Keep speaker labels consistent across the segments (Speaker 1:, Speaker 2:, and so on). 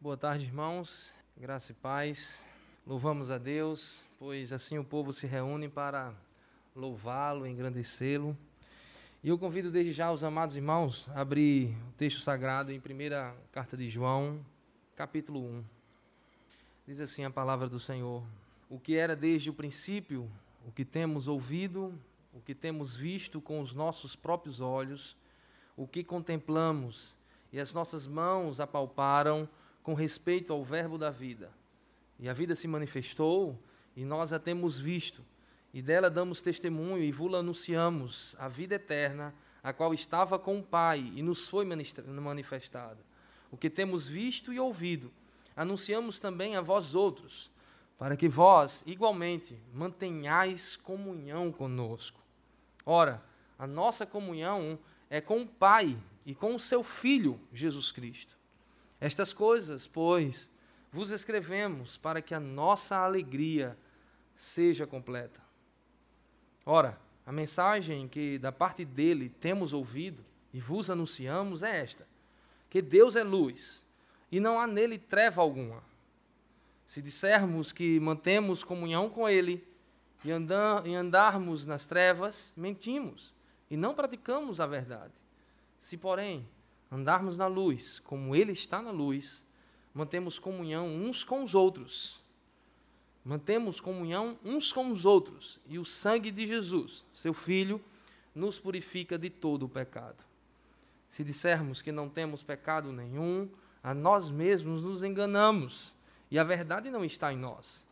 Speaker 1: Boa tarde, irmãos. Graça e paz. Louvamos a Deus, pois assim o povo se reúne para louvá-lo, engrandecê-lo. E eu convido desde já os amados irmãos a abrir o texto sagrado em primeira carta de João, capítulo 1. Diz assim a palavra do Senhor: O que era desde o princípio, o que temos ouvido, o que temos visto com os nossos próprios olhos, o que contemplamos e as nossas mãos apalparam com respeito ao Verbo da vida. E a vida se manifestou e nós a temos visto, e dela damos testemunho e vula anunciamos a vida eterna, a qual estava com o Pai e nos foi manifestada. O que temos visto e ouvido, anunciamos também a vós outros, para que vós, igualmente, mantenhais comunhão conosco. Ora, a nossa comunhão é com o Pai e com o seu Filho, Jesus Cristo. Estas coisas, pois, vos escrevemos para que a nossa alegria seja completa. Ora, a mensagem que da parte dele temos ouvido e vos anunciamos é esta: que Deus é luz e não há nele treva alguma. Se dissermos que mantemos comunhão com ele e, andar, e andarmos nas trevas, mentimos e não praticamos a verdade. Se, porém, andarmos na luz, como Ele está na luz, mantemos comunhão uns com os outros. Mantemos comunhão uns com os outros. E o sangue de Jesus, seu Filho, nos purifica de todo o pecado. Se dissermos que não temos pecado nenhum, a nós mesmos nos enganamos e a verdade não está em nós.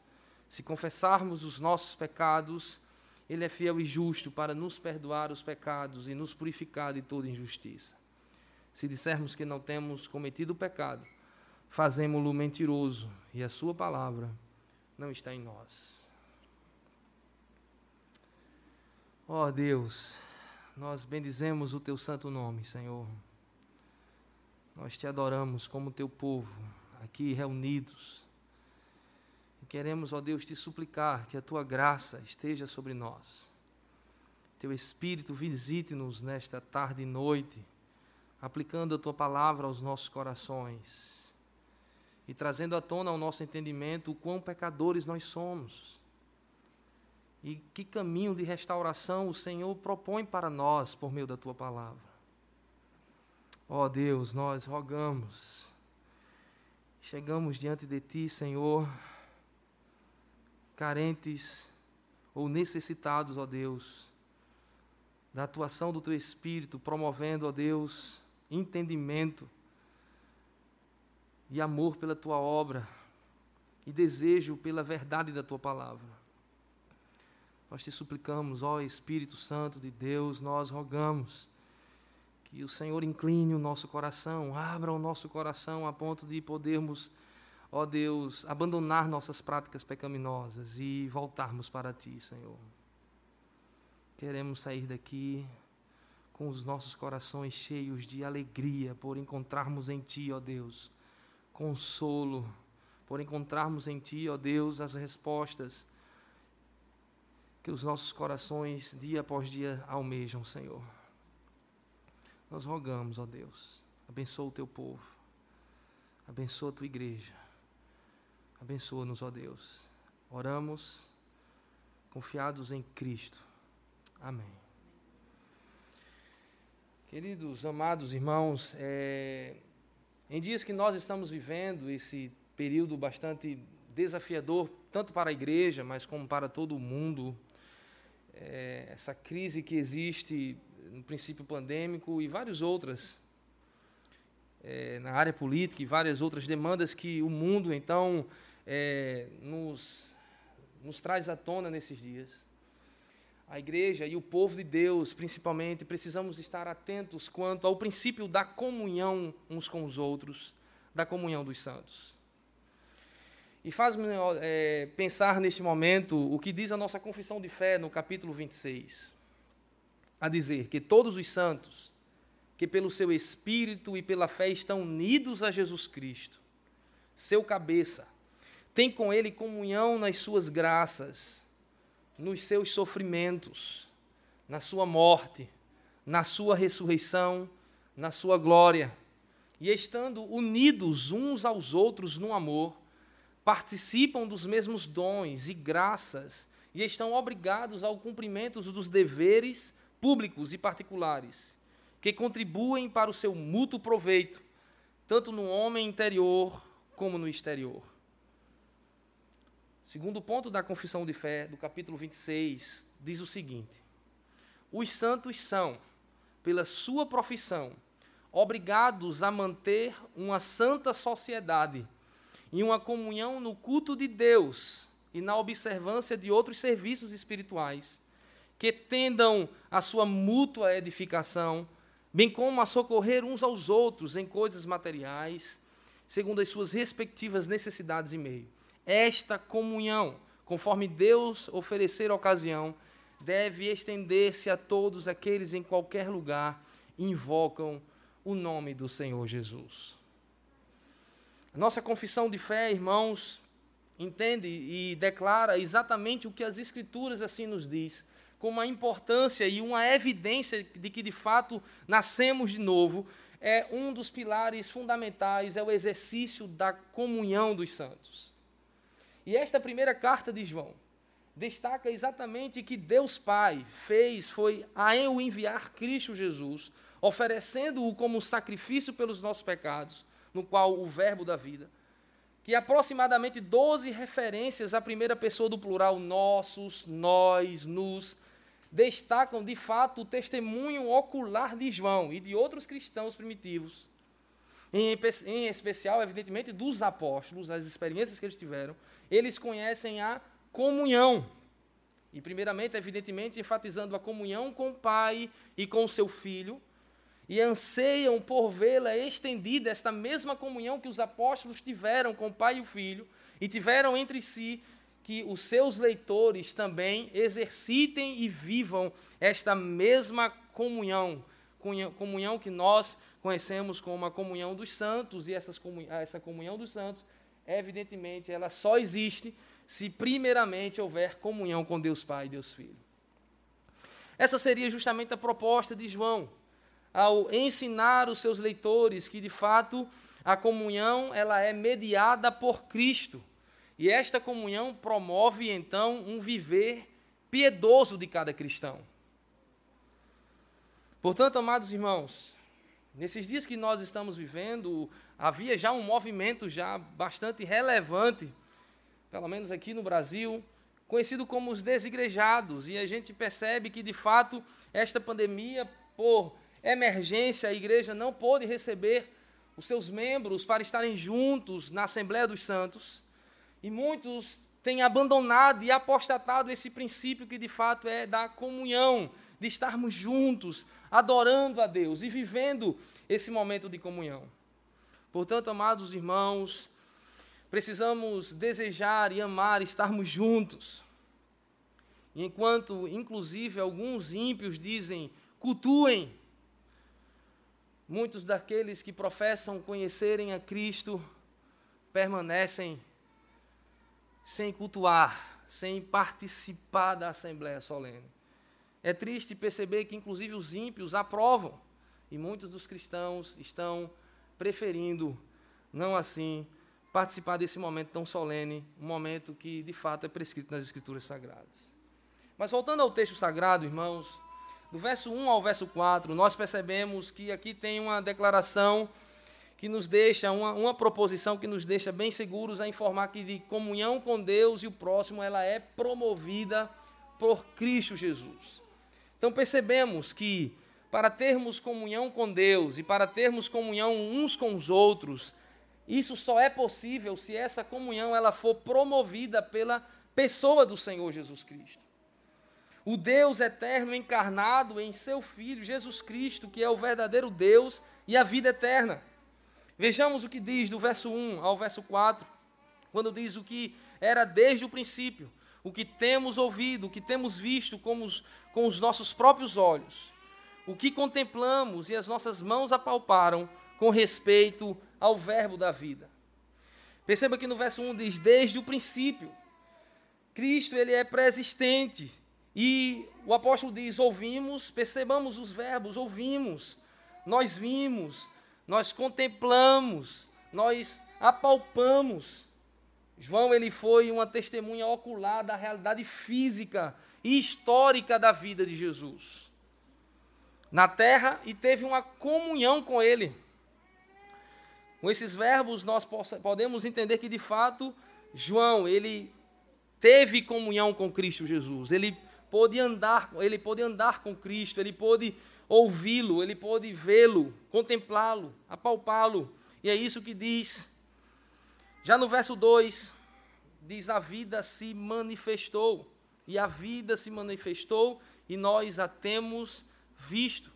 Speaker 1: Se confessarmos os nossos pecados, Ele é fiel e justo para nos perdoar os pecados e nos purificar de toda injustiça. Se dissermos que não temos cometido pecado, fazemos-lo mentiroso e a sua palavra não está em nós. Ó oh Deus, nós bendizemos o teu santo nome, Senhor. Nós te adoramos como teu povo, aqui reunidos. E queremos, ó Deus, te suplicar que a tua graça esteja sobre nós. Teu Espírito visite-nos nesta tarde e noite aplicando a tua palavra aos nossos corações e trazendo à tona ao nosso entendimento o quão pecadores nós somos. E que caminho de restauração o Senhor propõe para nós por meio da tua palavra. Ó oh Deus, nós rogamos, chegamos diante de ti, Senhor, carentes ou necessitados, ó Deus, da atuação do teu Espírito, promovendo, ó Deus, entendimento e amor pela tua obra e desejo pela verdade da tua palavra. Nós te suplicamos, ó Espírito Santo de Deus, nós rogamos que o Senhor incline o nosso coração, abra o nosso coração a ponto de podermos, ó Deus, abandonar nossas práticas pecaminosas e voltarmos para ti, Senhor. Queremos sair daqui com os nossos corações cheios de alegria por encontrarmos em Ti, ó Deus, consolo, por encontrarmos em Ti, ó Deus, as respostas que os nossos corações, dia após dia, almejam, Senhor. Nós rogamos, ó Deus, abençoa o Teu povo, abençoa a Tua igreja, abençoa-nos, ó Deus. Oramos confiados em Cristo. Amém. Queridos, amados irmãos, é, em dias que nós estamos vivendo esse período bastante desafiador, tanto para a igreja, mas como para todo o mundo, é, essa crise que existe no princípio pandêmico e várias outras é, na área política e várias outras demandas que o mundo então é, nos, nos traz à tona nesses dias a igreja e o povo de Deus, principalmente, precisamos estar atentos quanto ao princípio da comunhão uns com os outros, da comunhão dos santos. E faz-me é, pensar neste momento o que diz a nossa confissão de fé no capítulo 26, a dizer que todos os santos, que pelo seu espírito e pela fé estão unidos a Jesus Cristo, seu cabeça, têm com ele comunhão nas suas graças nos seus sofrimentos, na sua morte, na sua ressurreição, na sua glória, e estando unidos uns aos outros no amor, participam dos mesmos dons e graças e estão obrigados ao cumprimento dos deveres públicos e particulares, que contribuem para o seu mútuo proveito, tanto no homem interior como no exterior. Segundo ponto da confissão de fé, do capítulo 26, diz o seguinte: Os santos são, pela sua profissão, obrigados a manter uma santa sociedade e uma comunhão no culto de Deus e na observância de outros serviços espirituais, que tendam a sua mútua edificação, bem como a socorrer uns aos outros em coisas materiais, segundo as suas respectivas necessidades e meio. Esta comunhão, conforme Deus oferecer ocasião, deve estender-se a todos aqueles em qualquer lugar invocam o nome do Senhor Jesus. Nossa confissão de fé, irmãos, entende e declara exatamente o que as Escrituras assim nos diz, com uma importância e uma evidência de que de fato nascemos de novo, é um dos pilares fundamentais, é o exercício da comunhão dos santos. E esta primeira carta de João destaca exatamente que Deus Pai fez foi a eu enviar Cristo Jesus oferecendo-o como sacrifício pelos nossos pecados, no qual o Verbo da vida, que aproximadamente 12 referências à primeira pessoa do plural, nossos, nós, nos, destacam de fato o testemunho ocular de João e de outros cristãos primitivos, em, em especial, evidentemente, dos apóstolos, as experiências que eles tiveram, eles conhecem a comunhão. E, primeiramente, evidentemente, enfatizando a comunhão com o Pai e com o seu Filho, e anseiam por vê-la estendida, esta mesma comunhão que os apóstolos tiveram com o Pai e o Filho, e tiveram entre si, que os seus leitores também exercitem e vivam esta mesma comunhão, comunhão que nós conhecemos como a comunhão dos santos, e essas essa comunhão dos santos, evidentemente, ela só existe se primeiramente houver comunhão com Deus Pai e Deus Filho. Essa seria justamente a proposta de João ao ensinar os seus leitores que de fato a comunhão ela é mediada por Cristo. E esta comunhão promove então um viver piedoso de cada cristão. Portanto, amados irmãos, nesses dias que nós estamos vivendo, havia já um movimento já bastante relevante, pelo menos aqui no Brasil, conhecido como os desigrejados, e a gente percebe que de fato esta pandemia por emergência, a igreja não pôde receber os seus membros para estarem juntos na Assembleia dos Santos. E muitos têm abandonado e apostatado esse princípio que de fato é da comunhão, de estarmos juntos, adorando a Deus e vivendo esse momento de comunhão. Portanto, amados irmãos, precisamos desejar e amar estarmos juntos. E enquanto, inclusive, alguns ímpios dizem, cultuem, Muitos daqueles que professam conhecerem a Cristo permanecem sem cultuar, sem participar da Assembleia Solene. É triste perceber que, inclusive, os ímpios aprovam e muitos dos cristãos estão preferindo, não assim, participar desse momento tão solene, um momento que, de fato, é prescrito nas Escrituras Sagradas. Mas voltando ao texto sagrado, irmãos, do verso 1 ao verso 4, nós percebemos que aqui tem uma declaração que nos deixa, uma, uma proposição que nos deixa bem seguros a informar que de comunhão com Deus e o próximo, ela é promovida por Cristo Jesus. Então percebemos que para termos comunhão com Deus e para termos comunhão uns com os outros, isso só é possível se essa comunhão ela for promovida pela pessoa do Senhor Jesus Cristo o Deus eterno encarnado em seu Filho, Jesus Cristo, que é o verdadeiro Deus e a vida eterna. Vejamos o que diz do verso 1 ao verso 4, quando diz o que era desde o princípio, o que temos ouvido, o que temos visto com os, com os nossos próprios olhos, o que contemplamos e as nossas mãos apalparam com respeito ao Verbo da vida. Perceba que no verso 1 diz: desde o princípio. Cristo ele é pré-existente, e o apóstolo diz: ouvimos, percebamos os verbos, ouvimos, nós vimos, nós contemplamos, nós apalpamos. João ele foi uma testemunha ocular da realidade física e histórica da vida de Jesus na terra e teve uma comunhão com ele. Com esses verbos nós podemos entender que de fato João, ele teve comunhão com Cristo Jesus. Ele pôde andar, ele pôde andar com Cristo, ele pôde ouvi-lo, ele pôde vê-lo, contemplá-lo, apalpá-lo. E é isso que diz. Já no verso 2, diz: A vida se manifestou, e a vida se manifestou, e nós a temos visto.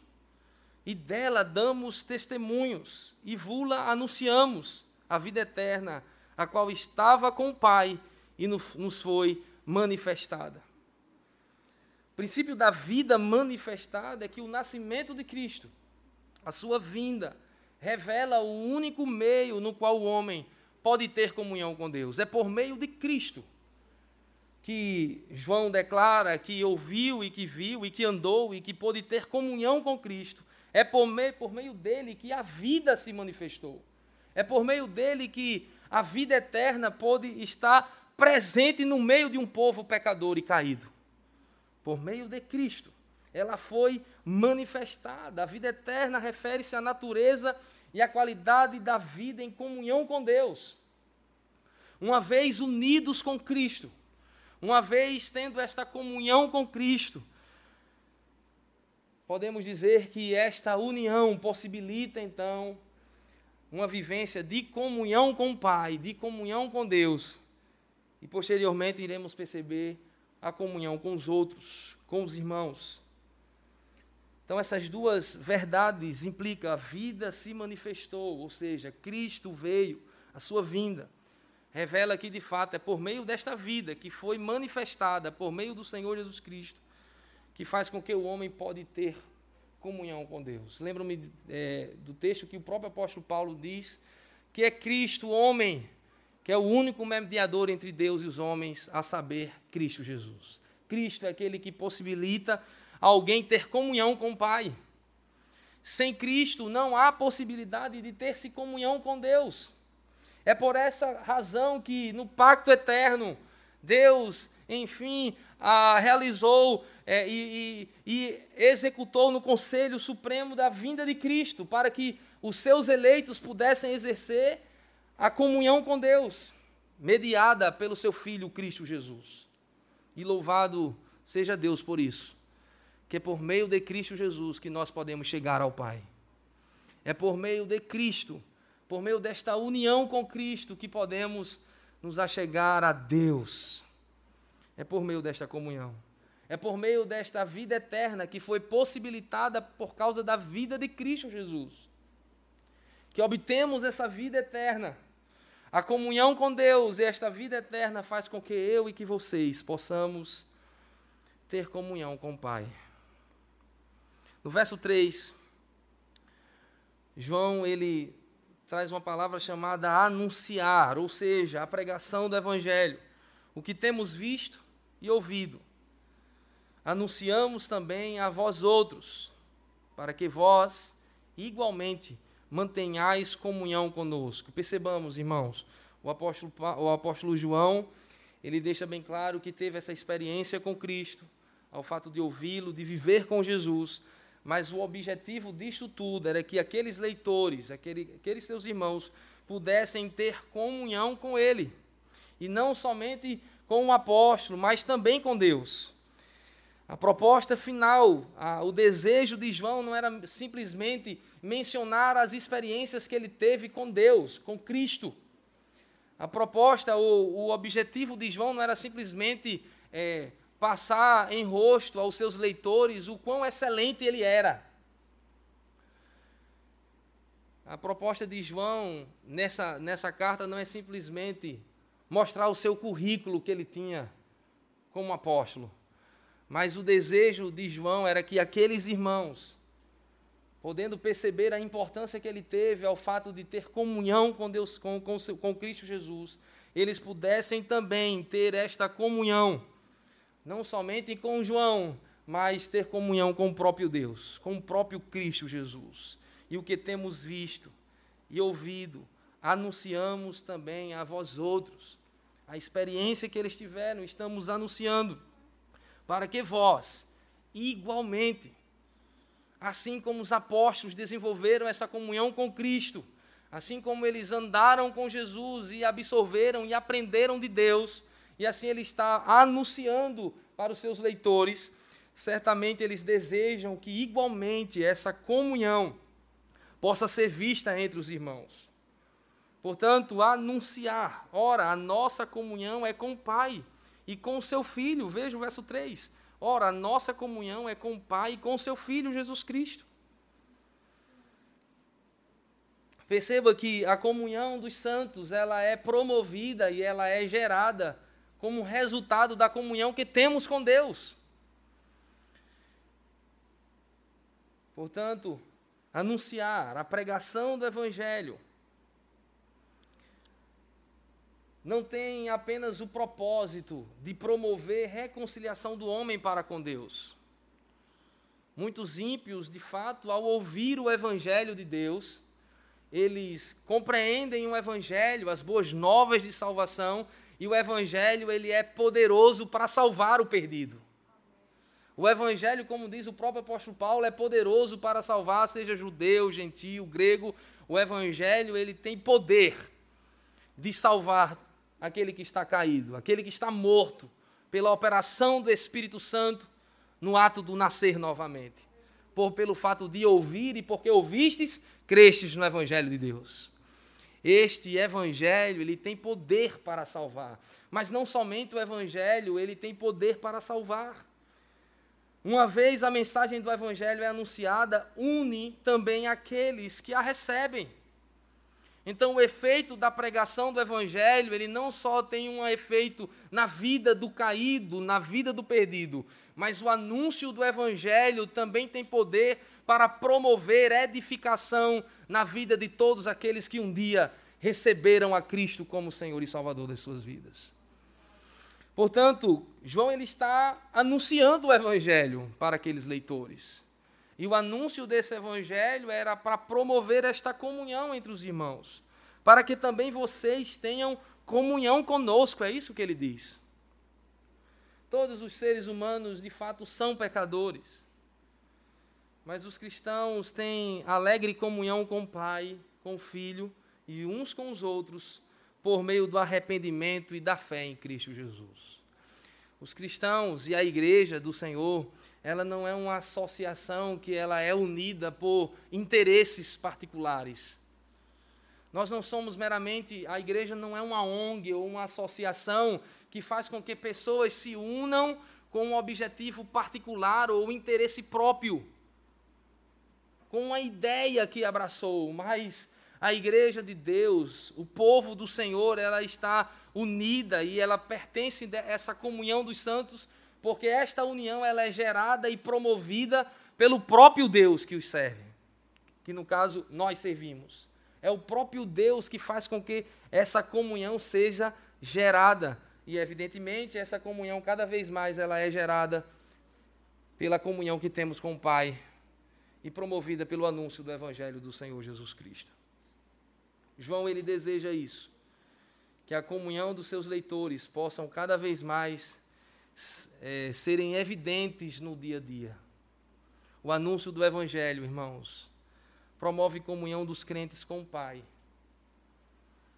Speaker 1: E dela damos testemunhos, e vula anunciamos a vida eterna, a qual estava com o Pai e nos foi manifestada. O princípio da vida manifestada é que o nascimento de Cristo, a sua vinda, revela o único meio no qual o homem pode ter comunhão com Deus. É por meio de Cristo que João declara que ouviu e que viu e que andou e que pôde ter comunhão com Cristo. É por meio, por meio dele que a vida se manifestou. É por meio dele que a vida eterna pôde estar presente no meio de um povo pecador e caído. Por meio de Cristo, ela foi manifestada. A vida eterna refere-se à natureza e à qualidade da vida em comunhão com Deus. Uma vez unidos com Cristo, uma vez tendo esta comunhão com Cristo, podemos dizer que esta união possibilita então uma vivência de comunhão com o Pai, de comunhão com Deus. E posteriormente iremos perceber a comunhão com os outros, com os irmãos. Então essas duas verdades implicam a vida se manifestou, ou seja, Cristo veio, a sua vinda. Revela que de fato é por meio desta vida que foi manifestada por meio do Senhor Jesus Cristo, que faz com que o homem pode ter comunhão com Deus. Lembro-me é, do texto que o próprio apóstolo Paulo diz que é Cristo, o homem, que é o único mediador entre Deus e os homens, a saber, Cristo Jesus. Cristo é aquele que possibilita alguém ter comunhão com o Pai. Sem Cristo não há possibilidade de ter-se comunhão com Deus. É por essa razão que no pacto eterno, Deus, enfim, realizou é, e, e, e executou no Conselho Supremo da vinda de Cristo, para que os seus eleitos pudessem exercer a comunhão com Deus, mediada pelo seu Filho Cristo Jesus. E louvado seja Deus por isso, que é por meio de Cristo Jesus que nós podemos chegar ao Pai. É por meio de Cristo, por meio desta união com Cristo, que podemos nos achegar a Deus. É por meio desta comunhão. É por meio desta vida eterna que foi possibilitada por causa da vida de Cristo Jesus. Que obtemos essa vida eterna. A comunhão com Deus e esta vida eterna faz com que eu e que vocês possamos ter comunhão com o Pai. No verso 3, João ele traz uma palavra chamada anunciar, ou seja, a pregação do evangelho. O que temos visto e ouvido, anunciamos também a vós outros, para que vós igualmente mantenhais comunhão conosco. Percebamos, irmãos, o apóstolo, o apóstolo João, ele deixa bem claro que teve essa experiência com Cristo, ao fato de ouvi-lo, de viver com Jesus, mas o objetivo disto tudo era que aqueles leitores, aquele, aqueles seus irmãos, pudessem ter comunhão com ele, e não somente com o apóstolo, mas também com Deus. A proposta final, a, o desejo de João não era simplesmente mencionar as experiências que ele teve com Deus, com Cristo. A proposta, o, o objetivo de João não era simplesmente é, passar em rosto aos seus leitores o quão excelente ele era. A proposta de João nessa, nessa carta não é simplesmente mostrar o seu currículo que ele tinha como apóstolo. Mas o desejo de João era que aqueles irmãos, podendo perceber a importância que ele teve ao fato de ter comunhão com Deus, com, com, com Cristo Jesus, eles pudessem também ter esta comunhão, não somente com João, mas ter comunhão com o próprio Deus, com o próprio Cristo Jesus. E o que temos visto e ouvido, anunciamos também a vós outros. A experiência que eles tiveram, estamos anunciando, para que vós, igualmente, assim como os apóstolos desenvolveram essa comunhão com Cristo, assim como eles andaram com Jesus e absorveram e aprenderam de Deus, e assim ele está anunciando para os seus leitores, certamente eles desejam que igualmente essa comunhão possa ser vista entre os irmãos. Portanto, anunciar, ora, a nossa comunhão é com o Pai e com o seu Filho. Veja o verso 3. Ora, a nossa comunhão é com o Pai e com o seu Filho Jesus Cristo. Perceba que a comunhão dos santos, ela é promovida e ela é gerada como resultado da comunhão que temos com Deus. Portanto, anunciar a pregação do evangelho não tem apenas o propósito de promover reconciliação do homem para com Deus. Muitos ímpios, de fato, ao ouvir o Evangelho de Deus, eles compreendem o Evangelho, as boas novas de salvação, e o Evangelho ele é poderoso para salvar o perdido. O Evangelho, como diz o próprio apóstolo Paulo, é poderoso para salvar, seja judeu, gentio, grego. O Evangelho ele tem poder de salvar aquele que está caído, aquele que está morto pela operação do Espírito Santo no ato do nascer novamente. Por pelo fato de ouvir e porque ouvistes, crestes no evangelho de Deus. Este evangelho, ele tem poder para salvar, mas não somente o evangelho, ele tem poder para salvar. Uma vez a mensagem do evangelho é anunciada, une também aqueles que a recebem. Então, o efeito da pregação do Evangelho, ele não só tem um efeito na vida do caído, na vida do perdido, mas o anúncio do Evangelho também tem poder para promover edificação na vida de todos aqueles que um dia receberam a Cristo como Senhor e Salvador das suas vidas. Portanto, João ele está anunciando o Evangelho para aqueles leitores. E o anúncio desse evangelho era para promover esta comunhão entre os irmãos, para que também vocês tenham comunhão conosco, é isso que ele diz. Todos os seres humanos, de fato, são pecadores. Mas os cristãos têm alegre comunhão com o Pai, com o Filho e uns com os outros, por meio do arrependimento e da fé em Cristo Jesus. Os cristãos e a igreja do Senhor ela não é uma associação que ela é unida por interesses particulares. Nós não somos meramente, a igreja não é uma ONG ou uma associação que faz com que pessoas se unam com um objetivo particular ou interesse próprio, com uma ideia que abraçou, mas a igreja de Deus, o povo do Senhor, ela está unida e ela pertence a essa comunhão dos santos porque esta união ela é gerada e promovida pelo próprio Deus que os serve, que no caso nós servimos. É o próprio Deus que faz com que essa comunhão seja gerada. E evidentemente essa comunhão cada vez mais ela é gerada pela comunhão que temos com o Pai e promovida pelo anúncio do evangelho do Senhor Jesus Cristo. João ele deseja isso, que a comunhão dos seus leitores possam cada vez mais é, serem evidentes no dia a dia. O anúncio do Evangelho, irmãos, promove comunhão dos crentes com o Pai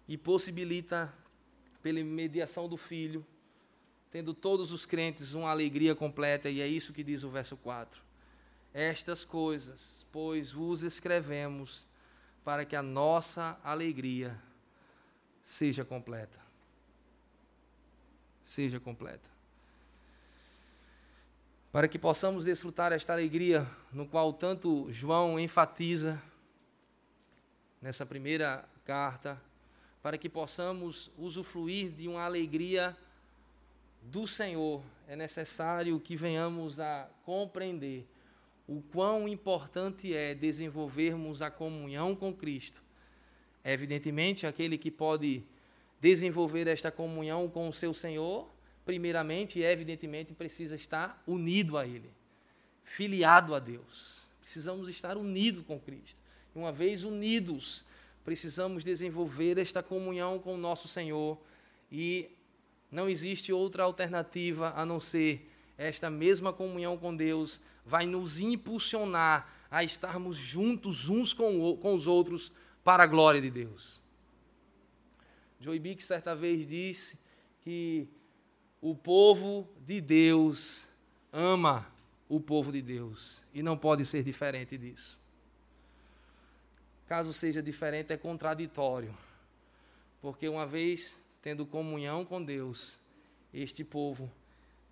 Speaker 1: e possibilita, pela mediação do Filho, tendo todos os crentes uma alegria completa, e é isso que diz o verso 4. Estas coisas, pois vos escrevemos, para que a nossa alegria seja completa. Seja completa para que possamos desfrutar esta alegria no qual tanto João enfatiza nessa primeira carta, para que possamos usufruir de uma alegria do Senhor, é necessário que venhamos a compreender o quão importante é desenvolvermos a comunhão com Cristo. Evidentemente aquele que pode desenvolver esta comunhão com o seu Senhor primeiramente e evidentemente precisa estar unido a Ele, filiado a Deus. Precisamos estar unidos com Cristo. E uma vez unidos, precisamos desenvolver esta comunhão com o nosso Senhor e não existe outra alternativa a não ser esta mesma comunhão com Deus vai nos impulsionar a estarmos juntos uns com, com os outros para a glória de Deus. Joy Bick certa vez disse que o povo de Deus ama o povo de Deus e não pode ser diferente disso. Caso seja diferente, é contraditório, porque uma vez tendo comunhão com Deus, este povo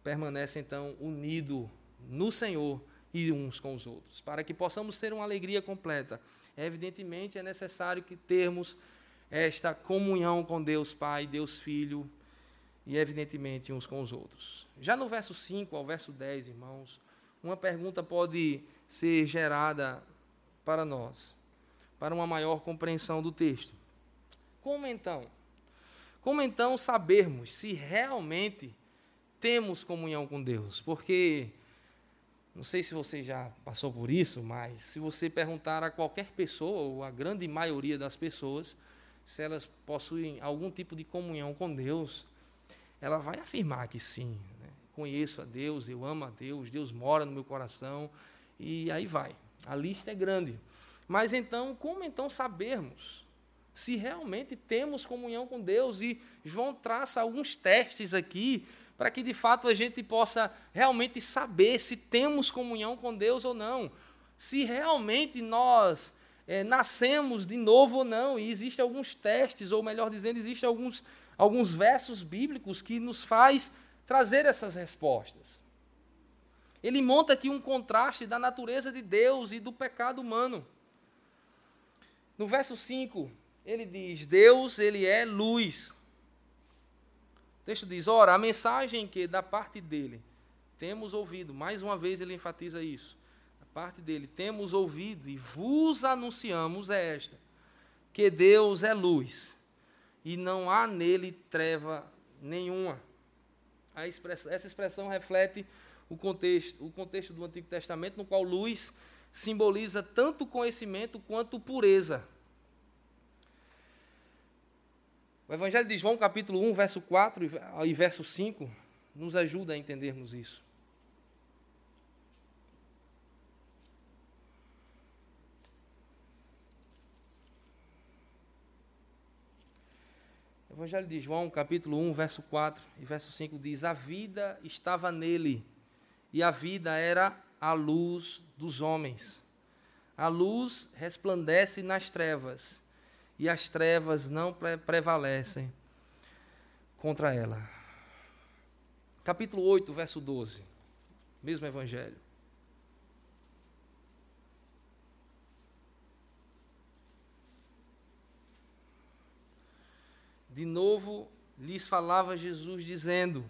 Speaker 1: permanece então unido no Senhor e uns com os outros, para que possamos ter uma alegria completa. Evidentemente é necessário que termos esta comunhão com Deus Pai, Deus Filho e evidentemente uns com os outros. Já no verso 5 ao verso 10, irmãos, uma pergunta pode ser gerada para nós, para uma maior compreensão do texto. Como então? Como então sabermos se realmente temos comunhão com Deus? Porque não sei se você já passou por isso, mas se você perguntar a qualquer pessoa, ou a grande maioria das pessoas, se elas possuem algum tipo de comunhão com Deus, ela vai afirmar que sim. Né? Conheço a Deus, eu amo a Deus, Deus mora no meu coração, e aí vai. A lista é grande. Mas então, como então sabermos se realmente temos comunhão com Deus? E João traça alguns testes aqui para que de fato a gente possa realmente saber se temos comunhão com Deus ou não, se realmente nós é, nascemos de novo ou não. E existem alguns testes, ou melhor dizendo, existem alguns, alguns versos bíblicos que nos faz trazer essas respostas. Ele monta aqui um contraste da natureza de Deus e do pecado humano. No verso 5, ele diz: Deus, ele é luz. O texto diz: ora, a mensagem que da parte dele temos ouvido, mais uma vez ele enfatiza isso. Da parte dele temos ouvido e vos anunciamos é esta: que Deus é luz e não há nele treva nenhuma. Expressão, essa expressão reflete o contexto, o contexto do Antigo Testamento, no qual luz simboliza tanto conhecimento quanto pureza. O Evangelho de João, capítulo 1, verso 4 e verso 5, nos ajuda a entendermos isso. Evangelho de João, capítulo 1, verso 4 e verso 5 diz: A vida estava nele, e a vida era a luz dos homens. A luz resplandece nas trevas, e as trevas não prevalecem contra ela. Capítulo 8, verso 12. Mesmo evangelho. De novo lhes falava Jesus dizendo: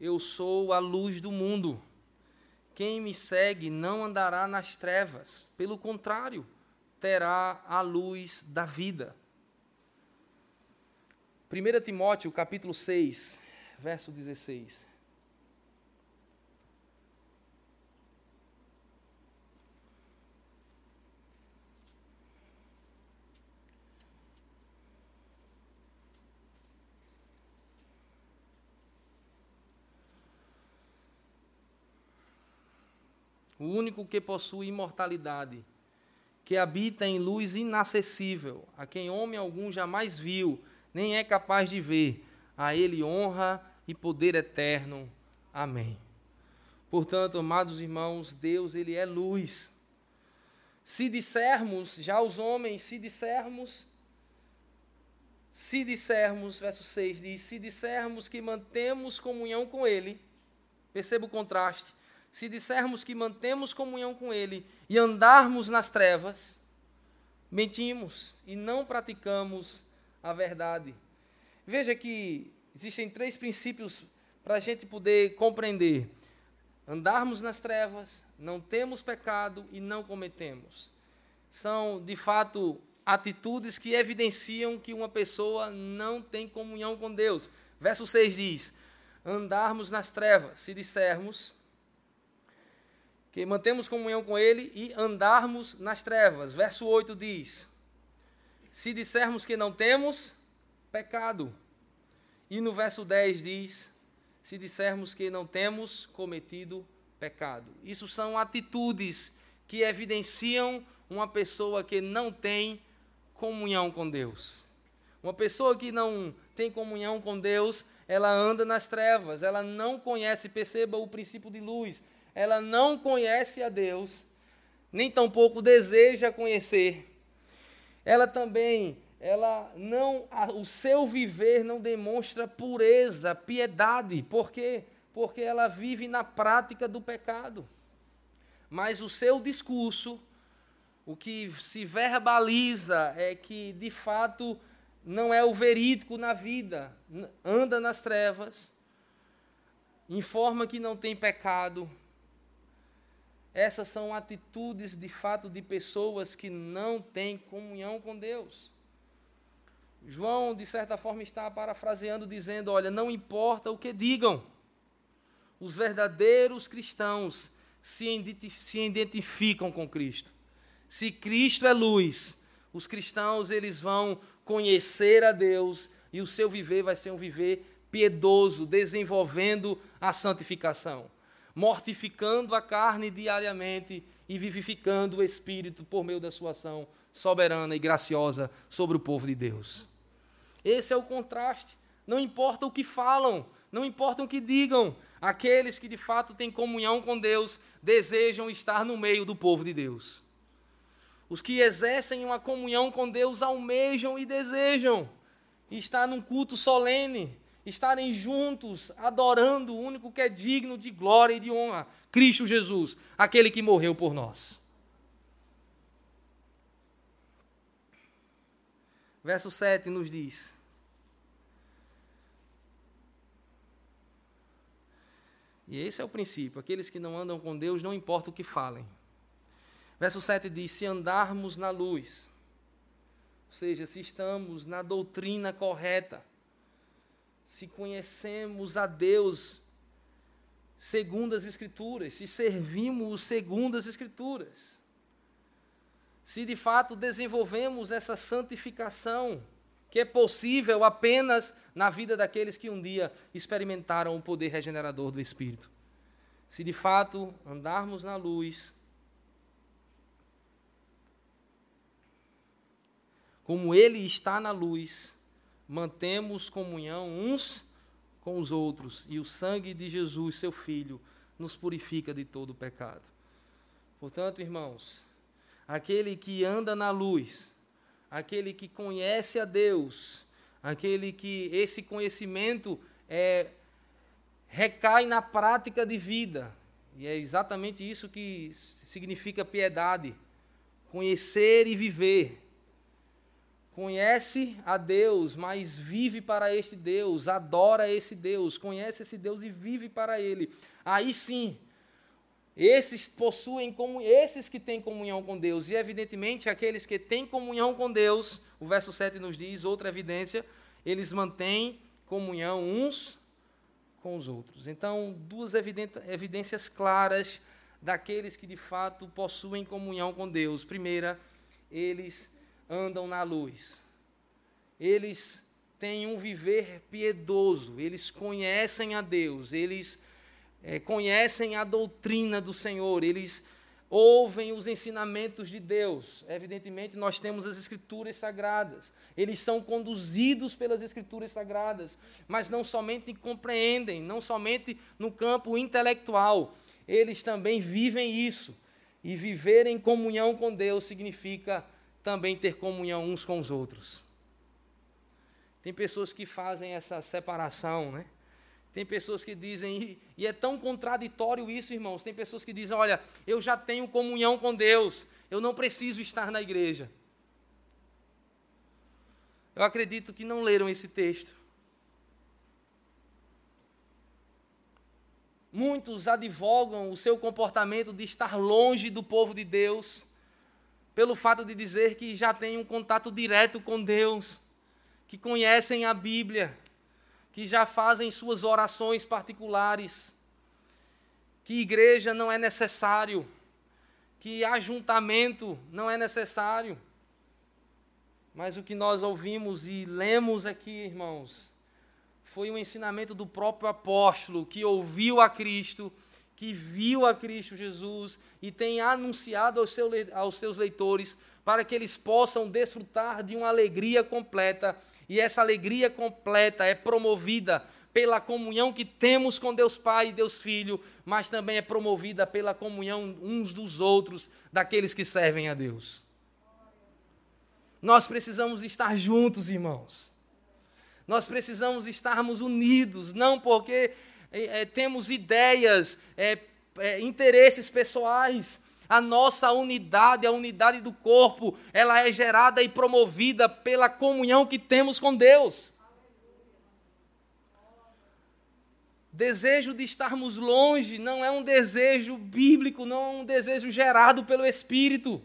Speaker 1: Eu sou a luz do mundo. Quem me segue não andará nas trevas, pelo contrário, terá a luz da vida. 1 Timóteo, capítulo 6, verso 16. O único que possui imortalidade que habita em luz inacessível, a quem homem algum jamais viu, nem é capaz de ver. A ele honra e poder eterno. Amém. Portanto, amados irmãos, Deus, ele é luz. Se dissermos, já os homens, se dissermos, se dissermos, verso 6 diz: se dissermos que mantemos comunhão com ele, perceba o contraste se dissermos que mantemos comunhão com Ele e andarmos nas trevas, mentimos e não praticamos a verdade. Veja que existem três princípios para a gente poder compreender: andarmos nas trevas, não temos pecado e não cometemos. São, de fato, atitudes que evidenciam que uma pessoa não tem comunhão com Deus. Verso 6 diz: andarmos nas trevas, se dissermos que mantemos comunhão com Ele e andarmos nas trevas. Verso 8 diz: se dissermos que não temos pecado. E no verso 10 diz: se dissermos que não temos cometido pecado. Isso são atitudes que evidenciam uma pessoa que não tem comunhão com Deus. Uma pessoa que não tem comunhão com Deus, ela anda nas trevas, ela não conhece, perceba o princípio de luz, ela não conhece a Deus, nem tampouco deseja conhecer. Ela também, ela não, o seu viver não demonstra pureza, piedade, por quê? Porque ela vive na prática do pecado. Mas o seu discurso, o que se verbaliza é que de fato não é o verídico na vida, anda nas trevas, informa que não tem pecado. Essas são atitudes de fato de pessoas que não têm comunhão com Deus. João, de certa forma, está parafraseando, dizendo: Olha, não importa o que digam, os verdadeiros cristãos se identificam com Cristo. Se Cristo é luz, os cristãos eles vão conhecer a Deus e o seu viver vai ser um viver piedoso, desenvolvendo a santificação, mortificando a carne diariamente e vivificando o espírito por meio da sua ação soberana e graciosa sobre o povo de Deus. Esse é o contraste. Não importa o que falam, não importa o que digam, aqueles que de fato têm comunhão com Deus desejam estar no meio do povo de Deus. Os que exercem uma comunhão com Deus almejam e desejam estar num culto solene, estarem juntos, adorando o único que é digno de glória e de honra, Cristo Jesus, aquele que morreu por nós. Verso 7 nos diz: E esse é o princípio: aqueles que não andam com Deus, não importa o que falem. Verso 7 diz: Se andarmos na luz, ou seja, se estamos na doutrina correta, se conhecemos a Deus segundo as Escrituras, se servimos segundo as Escrituras, se de fato desenvolvemos essa santificação, que é possível apenas na vida daqueles que um dia experimentaram o poder regenerador do Espírito. Se de fato andarmos na luz, como Ele está na luz, mantemos comunhão uns com os outros, e o sangue de Jesus, seu Filho, nos purifica de todo pecado. Portanto, irmãos, aquele que anda na luz, aquele que conhece a Deus, aquele que esse conhecimento é, recai na prática de vida, e é exatamente isso que significa piedade: conhecer e viver conhece a Deus, mas vive para este Deus, adora esse Deus, conhece esse Deus e vive para ele. Aí sim, esses possuem como esses que têm comunhão com Deus, e evidentemente aqueles que têm comunhão com Deus, o verso 7 nos diz, outra evidência, eles mantêm comunhão uns com os outros. Então, duas evidências claras daqueles que de fato possuem comunhão com Deus. Primeira, eles andam na luz. Eles têm um viver piedoso, eles conhecem a Deus, eles é, conhecem a doutrina do Senhor, eles ouvem os ensinamentos de Deus. Evidentemente, nós temos as Escrituras Sagradas. Eles são conduzidos pelas Escrituras Sagradas, mas não somente compreendem, não somente no campo intelectual, eles também vivem isso. E viver em comunhão com Deus significa também ter comunhão uns com os outros. Tem pessoas que fazem essa separação, né? Tem pessoas que dizem, e é tão contraditório isso, irmãos. Tem pessoas que dizem: Olha, eu já tenho comunhão com Deus, eu não preciso estar na igreja. Eu acredito que não leram esse texto. Muitos advogam o seu comportamento de estar longe do povo de Deus pelo fato de dizer que já têm um contato direto com Deus, que conhecem a Bíblia, que já fazem suas orações particulares, que igreja não é necessário, que ajuntamento não é necessário. Mas o que nós ouvimos e lemos aqui, irmãos, foi um ensinamento do próprio apóstolo que ouviu a Cristo, que viu a Cristo Jesus e tem anunciado aos, aos seus leitores para que eles possam desfrutar de uma alegria completa. E essa alegria completa é promovida pela comunhão que temos com Deus Pai e Deus Filho, mas também é promovida pela comunhão uns dos outros, daqueles que servem a Deus. Nós precisamos estar juntos, irmãos. Nós precisamos estarmos unidos, não porque é, é temos ideias, é, é, interesses pessoais. A nossa unidade, a unidade do corpo, ela é gerada e promovida pela comunhão que temos com Deus. Desejo de estarmos longe não é um desejo bíblico, não é um desejo gerado pelo Espírito.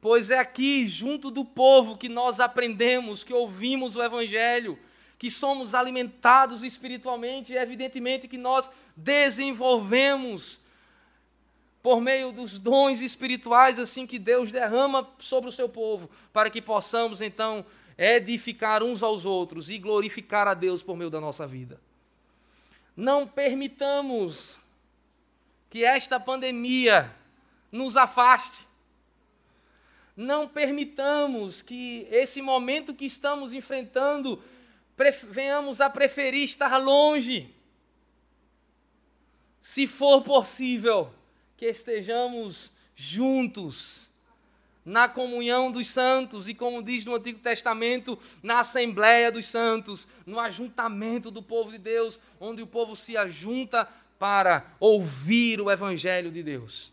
Speaker 1: Pois é aqui, junto do povo, que nós aprendemos, que ouvimos o Evangelho, que somos alimentados espiritualmente e, evidentemente, que nós desenvolvemos por meio dos dons espirituais, assim que Deus derrama sobre o seu povo, para que possamos, então, edificar uns aos outros e glorificar a Deus por meio da nossa vida. Não permitamos que esta pandemia nos afaste. Não permitamos que esse momento que estamos enfrentando venhamos a preferir estar longe. Se for possível, que estejamos juntos na comunhão dos santos e, como diz no Antigo Testamento, na Assembleia dos Santos, no ajuntamento do povo de Deus, onde o povo se ajunta para ouvir o Evangelho de Deus,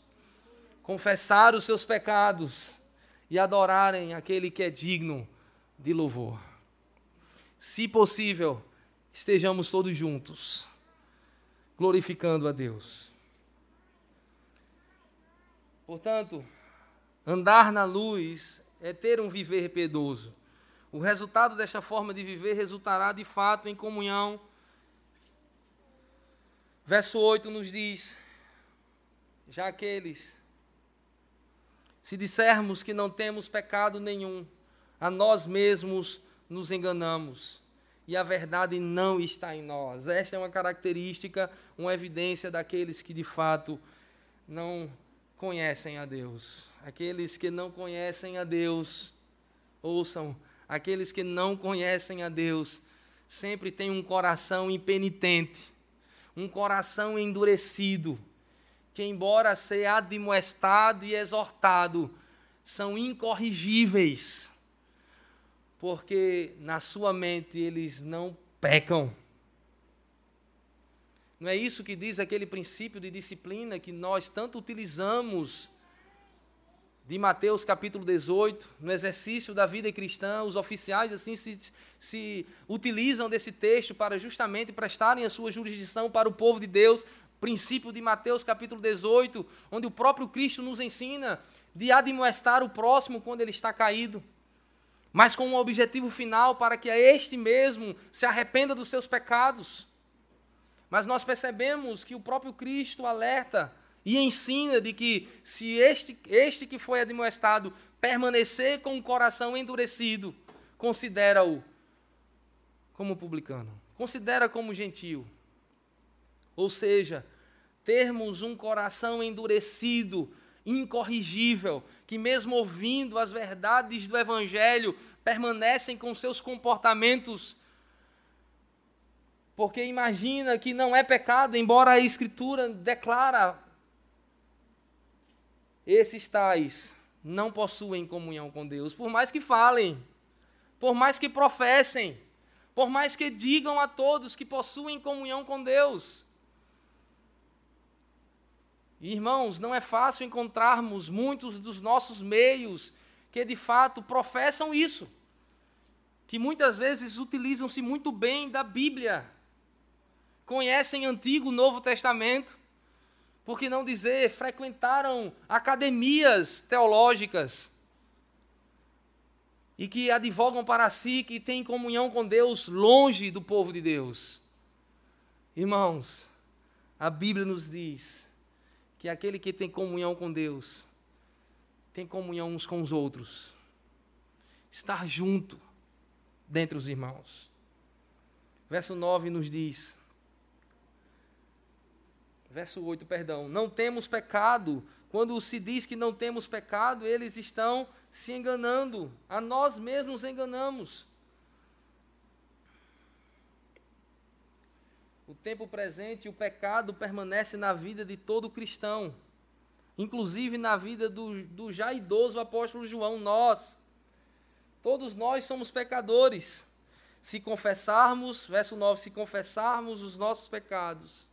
Speaker 1: confessar os seus pecados e adorarem aquele que é digno de louvor. Se possível, estejamos todos juntos, glorificando a Deus. Portanto, Andar na luz é ter um viver piedoso. O resultado desta forma de viver resultará de fato em comunhão. Verso 8 nos diz: Já aqueles, se dissermos que não temos pecado nenhum, a nós mesmos nos enganamos e a verdade não está em nós. Esta é uma característica, uma evidência daqueles que de fato não conhecem a Deus. Aqueles que não conhecem a Deus, ouçam, aqueles que não conhecem a Deus, sempre têm um coração impenitente, um coração endurecido, que, embora seja admoestado e exortado, são incorrigíveis, porque na sua mente eles não pecam. Não é isso que diz aquele princípio de disciplina que nós tanto utilizamos de Mateus capítulo 18, no exercício da vida cristã, os oficiais assim se, se utilizam desse texto para justamente prestarem a sua jurisdição para o povo de Deus, princípio de Mateus capítulo 18, onde o próprio Cristo nos ensina de admoestar o próximo quando ele está caído, mas com um objetivo final para que este mesmo se arrependa dos seus pecados. Mas nós percebemos que o próprio Cristo alerta e ensina de que se este, este que foi admoestado permanecer com o coração endurecido, considera-o como publicano, considera como gentil. Ou seja, termos um coração endurecido, incorrigível, que mesmo ouvindo as verdades do evangelho, permanecem com seus comportamentos porque imagina que não é pecado, embora a Escritura declara: esses tais não possuem comunhão com Deus, por mais que falem, por mais que professem, por mais que digam a todos que possuem comunhão com Deus. Irmãos, não é fácil encontrarmos muitos dos nossos meios que de fato professam isso, que muitas vezes utilizam-se muito bem da Bíblia conhecem Antigo e Novo Testamento, por que não dizer, frequentaram academias teológicas e que advogam para si que têm comunhão com Deus longe do povo de Deus. Irmãos, a Bíblia nos diz que aquele que tem comunhão com Deus tem comunhão uns com os outros. estar junto dentre os irmãos. Verso 9 nos diz: Verso 8, perdão. Não temos pecado. Quando se diz que não temos pecado, eles estão se enganando. A nós mesmos enganamos. O tempo presente, o pecado permanece na vida de todo cristão, inclusive na vida do, do já idoso apóstolo João. Nós, todos nós somos pecadores. Se confessarmos, verso 9, se confessarmos os nossos pecados,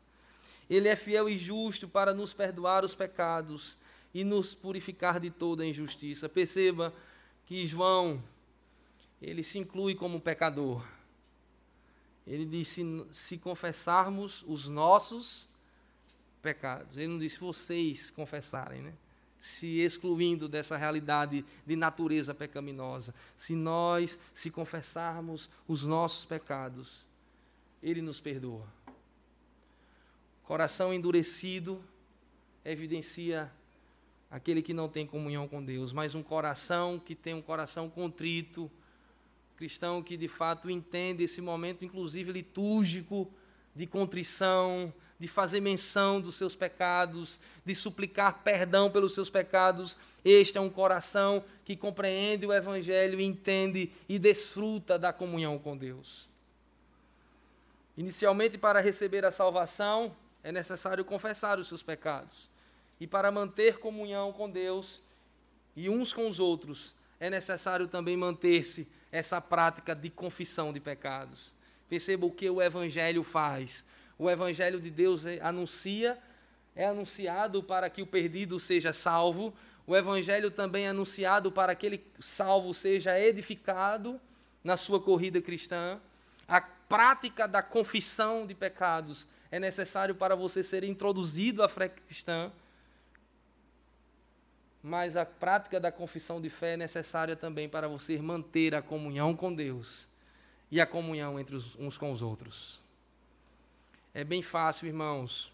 Speaker 1: Ele é fiel e justo para nos perdoar os pecados e nos purificar de toda injustiça. Perceba que João, ele se inclui como pecador. Ele disse: se confessarmos os nossos pecados. Ele não disse vocês confessarem, né? Se excluindo dessa realidade de natureza pecaminosa. Se nós se confessarmos os nossos pecados, Ele nos perdoa. Coração endurecido evidencia aquele que não tem comunhão com Deus, mas um coração que tem um coração contrito cristão que de fato entende esse momento, inclusive litúrgico, de contrição, de fazer menção dos seus pecados, de suplicar perdão pelos seus pecados. Este é um coração que compreende o Evangelho, entende e desfruta da comunhão com Deus. Inicialmente, para receber a salvação, é necessário confessar os seus pecados. E para manter comunhão com Deus e uns com os outros, é necessário também manter-se essa prática de confissão de pecados. Perceba o que o Evangelho faz. O Evangelho de Deus é, anuncia, é anunciado para que o perdido seja salvo. O Evangelho também é anunciado para que aquele salvo seja edificado na sua corrida cristã. A prática da confissão de pecados é necessário para você ser introduzido à fé cristã mas a prática da confissão de fé é necessária também para você manter a comunhão com Deus e a comunhão entre os, uns com os outros. É bem fácil, irmãos.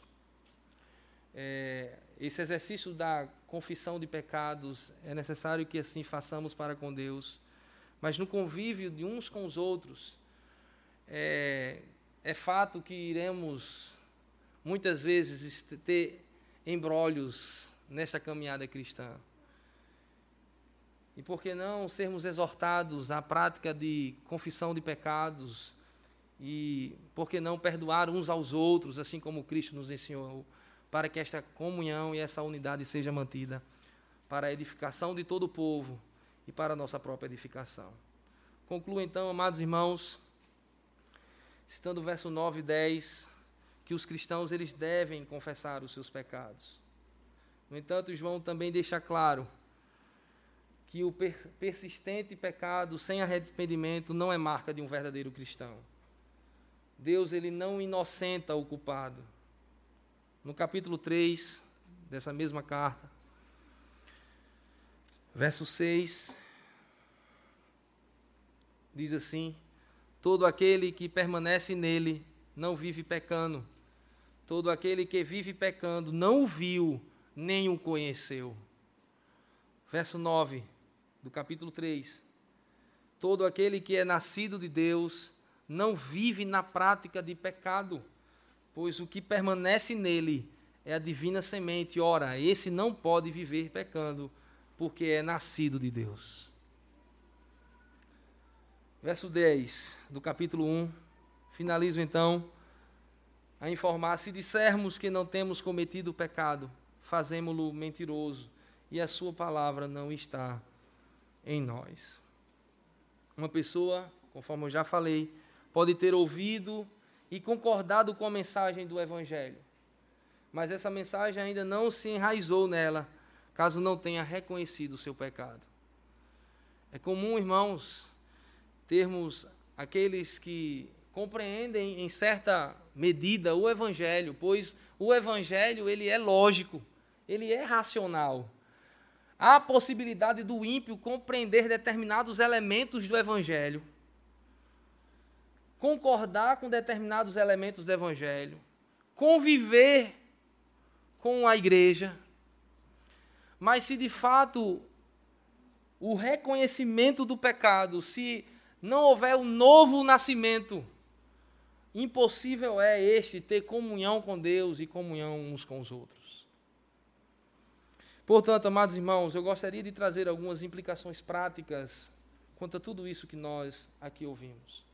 Speaker 1: É, esse exercício da confissão de pecados é necessário que assim façamos para com Deus, mas no convívio de uns com os outros, é, é fato que iremos muitas vezes ter embrólios nesta caminhada cristã. E por que não sermos exortados à prática de confissão de pecados? E por que não perdoar uns aos outros, assim como Cristo nos ensinou, para que esta comunhão e essa unidade seja mantida para a edificação de todo o povo e para a nossa própria edificação. Concluo então, amados irmãos, citando o verso 9 e 10, que os cristãos eles devem confessar os seus pecados. No entanto, João também deixa claro que o persistente pecado sem arrependimento não é marca de um verdadeiro cristão. Deus ele não inocenta o culpado. No capítulo 3 dessa mesma carta, verso 6, diz assim: Todo aquele que permanece nele não vive pecando. Todo aquele que vive pecando não viu nem o conheceu. Verso 9 do capítulo 3. Todo aquele que é nascido de Deus não vive na prática de pecado, pois o que permanece nele é a divina semente. Ora, esse não pode viver pecando, porque é nascido de Deus. Verso 10 do capítulo 1. Finalizo então a informar: se dissermos que não temos cometido pecado, fazemos-lo mentiroso e a sua palavra não está em nós. Uma pessoa, conforme eu já falei, pode ter ouvido e concordado com a mensagem do Evangelho, mas essa mensagem ainda não se enraizou nela, caso não tenha reconhecido o seu pecado. É comum, irmãos, termos aqueles que compreendem em certa medida o Evangelho, pois o Evangelho ele é lógico, ele é racional. Há a possibilidade do ímpio compreender determinados elementos do Evangelho, concordar com determinados elementos do Evangelho, conviver com a igreja, mas se de fato o reconhecimento do pecado, se não houver o um novo nascimento, impossível é este ter comunhão com Deus e comunhão uns com os outros. Portanto, amados irmãos, eu gostaria de trazer algumas implicações práticas quanto a tudo isso que nós aqui ouvimos.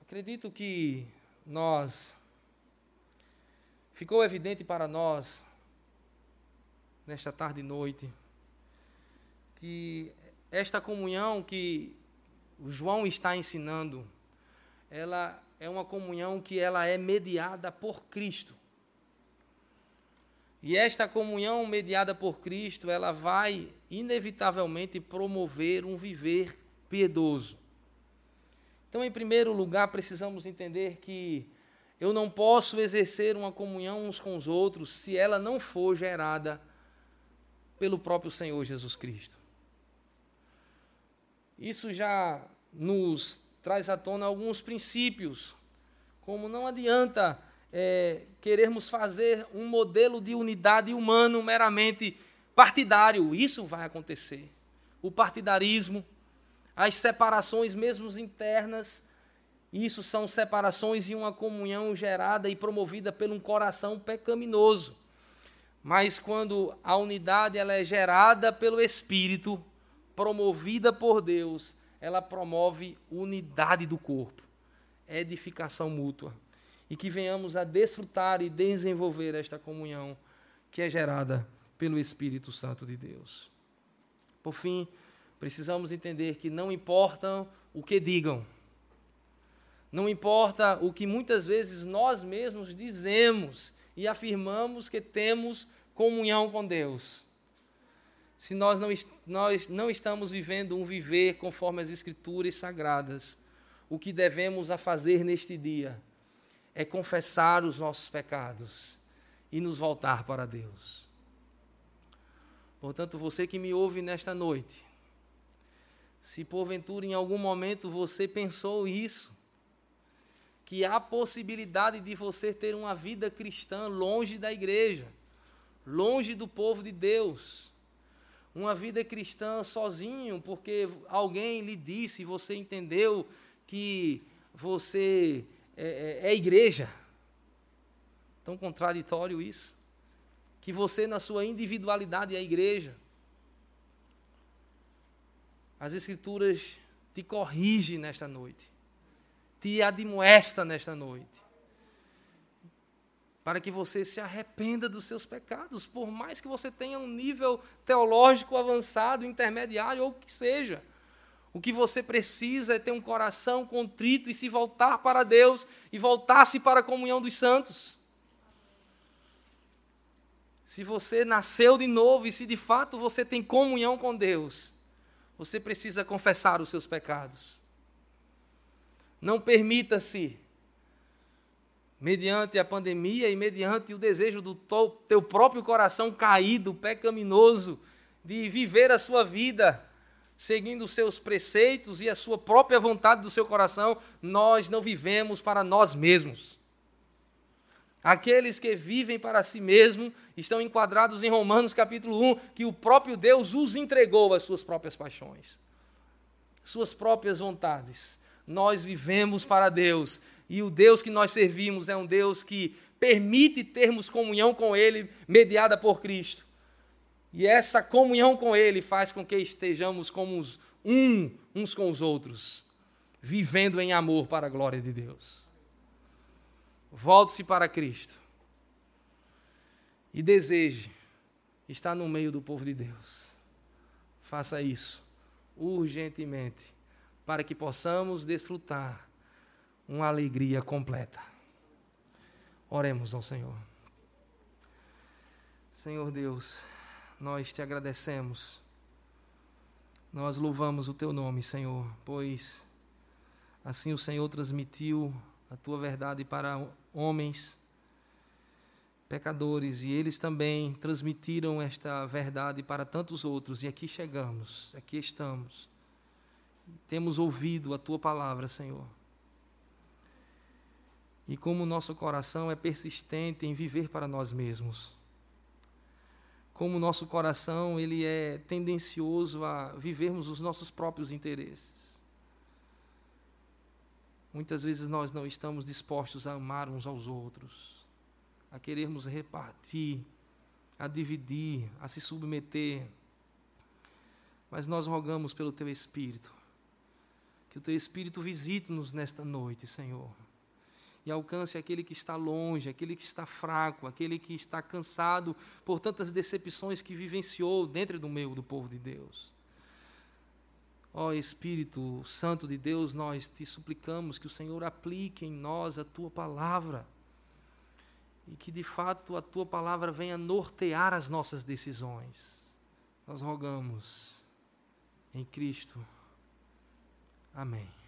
Speaker 1: Acredito que nós ficou evidente para nós nesta tarde e noite que esta comunhão que o João está ensinando, ela é uma comunhão que ela é mediada por Cristo. E esta comunhão mediada por Cristo, ela vai inevitavelmente promover um viver piedoso. Então, em primeiro lugar, precisamos entender que eu não posso exercer uma comunhão uns com os outros se ela não for gerada pelo próprio Senhor Jesus Cristo. Isso já nos traz à tona alguns princípios, como não adianta é, querermos fazer um modelo de unidade humano meramente partidário. Isso vai acontecer. O partidarismo, as separações mesmo internas, isso são separações e uma comunhão gerada e promovida por um coração pecaminoso. Mas quando a unidade ela é gerada pelo Espírito, promovida por Deus, ela promove unidade do corpo, edificação mútua. E que venhamos a desfrutar e desenvolver esta comunhão que é gerada pelo Espírito Santo de Deus. Por fim, precisamos entender que não importa o que digam, não importa o que muitas vezes nós mesmos dizemos e afirmamos que temos comunhão com Deus. Se nós não, nós não estamos vivendo um viver conforme as Escrituras sagradas, o que devemos a fazer neste dia é confessar os nossos pecados e nos voltar para Deus. Portanto, você que me ouve nesta noite, se porventura em algum momento você pensou isso, que há possibilidade de você ter uma vida cristã longe da igreja, longe do povo de Deus. Uma vida cristã sozinho, porque alguém lhe disse, você entendeu que você é, é, é igreja. Tão contraditório isso. Que você, na sua individualidade, é igreja. As Escrituras te corrigem nesta noite te admoesta nesta noite. Para que você se arrependa dos seus pecados, por mais que você tenha um nível teológico avançado, intermediário ou o que seja. O que você precisa é ter um coração contrito e se voltar para Deus e voltar-se para a comunhão dos santos. Se você nasceu de novo e se de fato você tem comunhão com Deus, você precisa confessar os seus pecados. Não permita-se, mediante a pandemia e mediante o desejo do teu próprio coração caído, pecaminoso, de viver a sua vida seguindo os seus preceitos e a sua própria vontade do seu coração, nós não vivemos para nós mesmos. Aqueles que vivem para si mesmos estão enquadrados em Romanos capítulo 1, que o próprio Deus os entregou às suas próprias paixões, suas próprias vontades nós vivemos para Deus. E o Deus que nós servimos é um Deus que permite termos comunhão com Ele, mediada por Cristo. E essa comunhão com Ele faz com que estejamos como um uns com os outros, vivendo em amor para a glória de Deus. Volte-se para Cristo e deseje estar no meio do povo de Deus. Faça isso urgentemente para que possamos desfrutar uma alegria completa. Oremos ao Senhor. Senhor Deus, nós te agradecemos. Nós louvamos o teu nome, Senhor, pois assim o Senhor transmitiu a tua verdade para homens pecadores e eles também transmitiram esta verdade para tantos outros e aqui chegamos, aqui estamos temos ouvido a tua palavra, Senhor. E como o nosso coração é persistente em viver para nós mesmos. Como o nosso coração ele é tendencioso a vivermos os nossos próprios interesses. Muitas vezes nós não estamos dispostos a amar uns aos outros, a querermos repartir, a dividir, a se submeter. Mas nós rogamos pelo teu Espírito, que o teu Espírito visite-nos nesta noite, Senhor e alcance aquele que está longe, aquele que está fraco, aquele que está cansado por tantas decepções que vivenciou dentro do meio do povo de Deus. Ó oh, Espírito Santo de Deus, nós te suplicamos que o Senhor aplique em nós a tua palavra e que de fato a tua palavra venha nortear as nossas decisões. Nós rogamos em Cristo. Amém.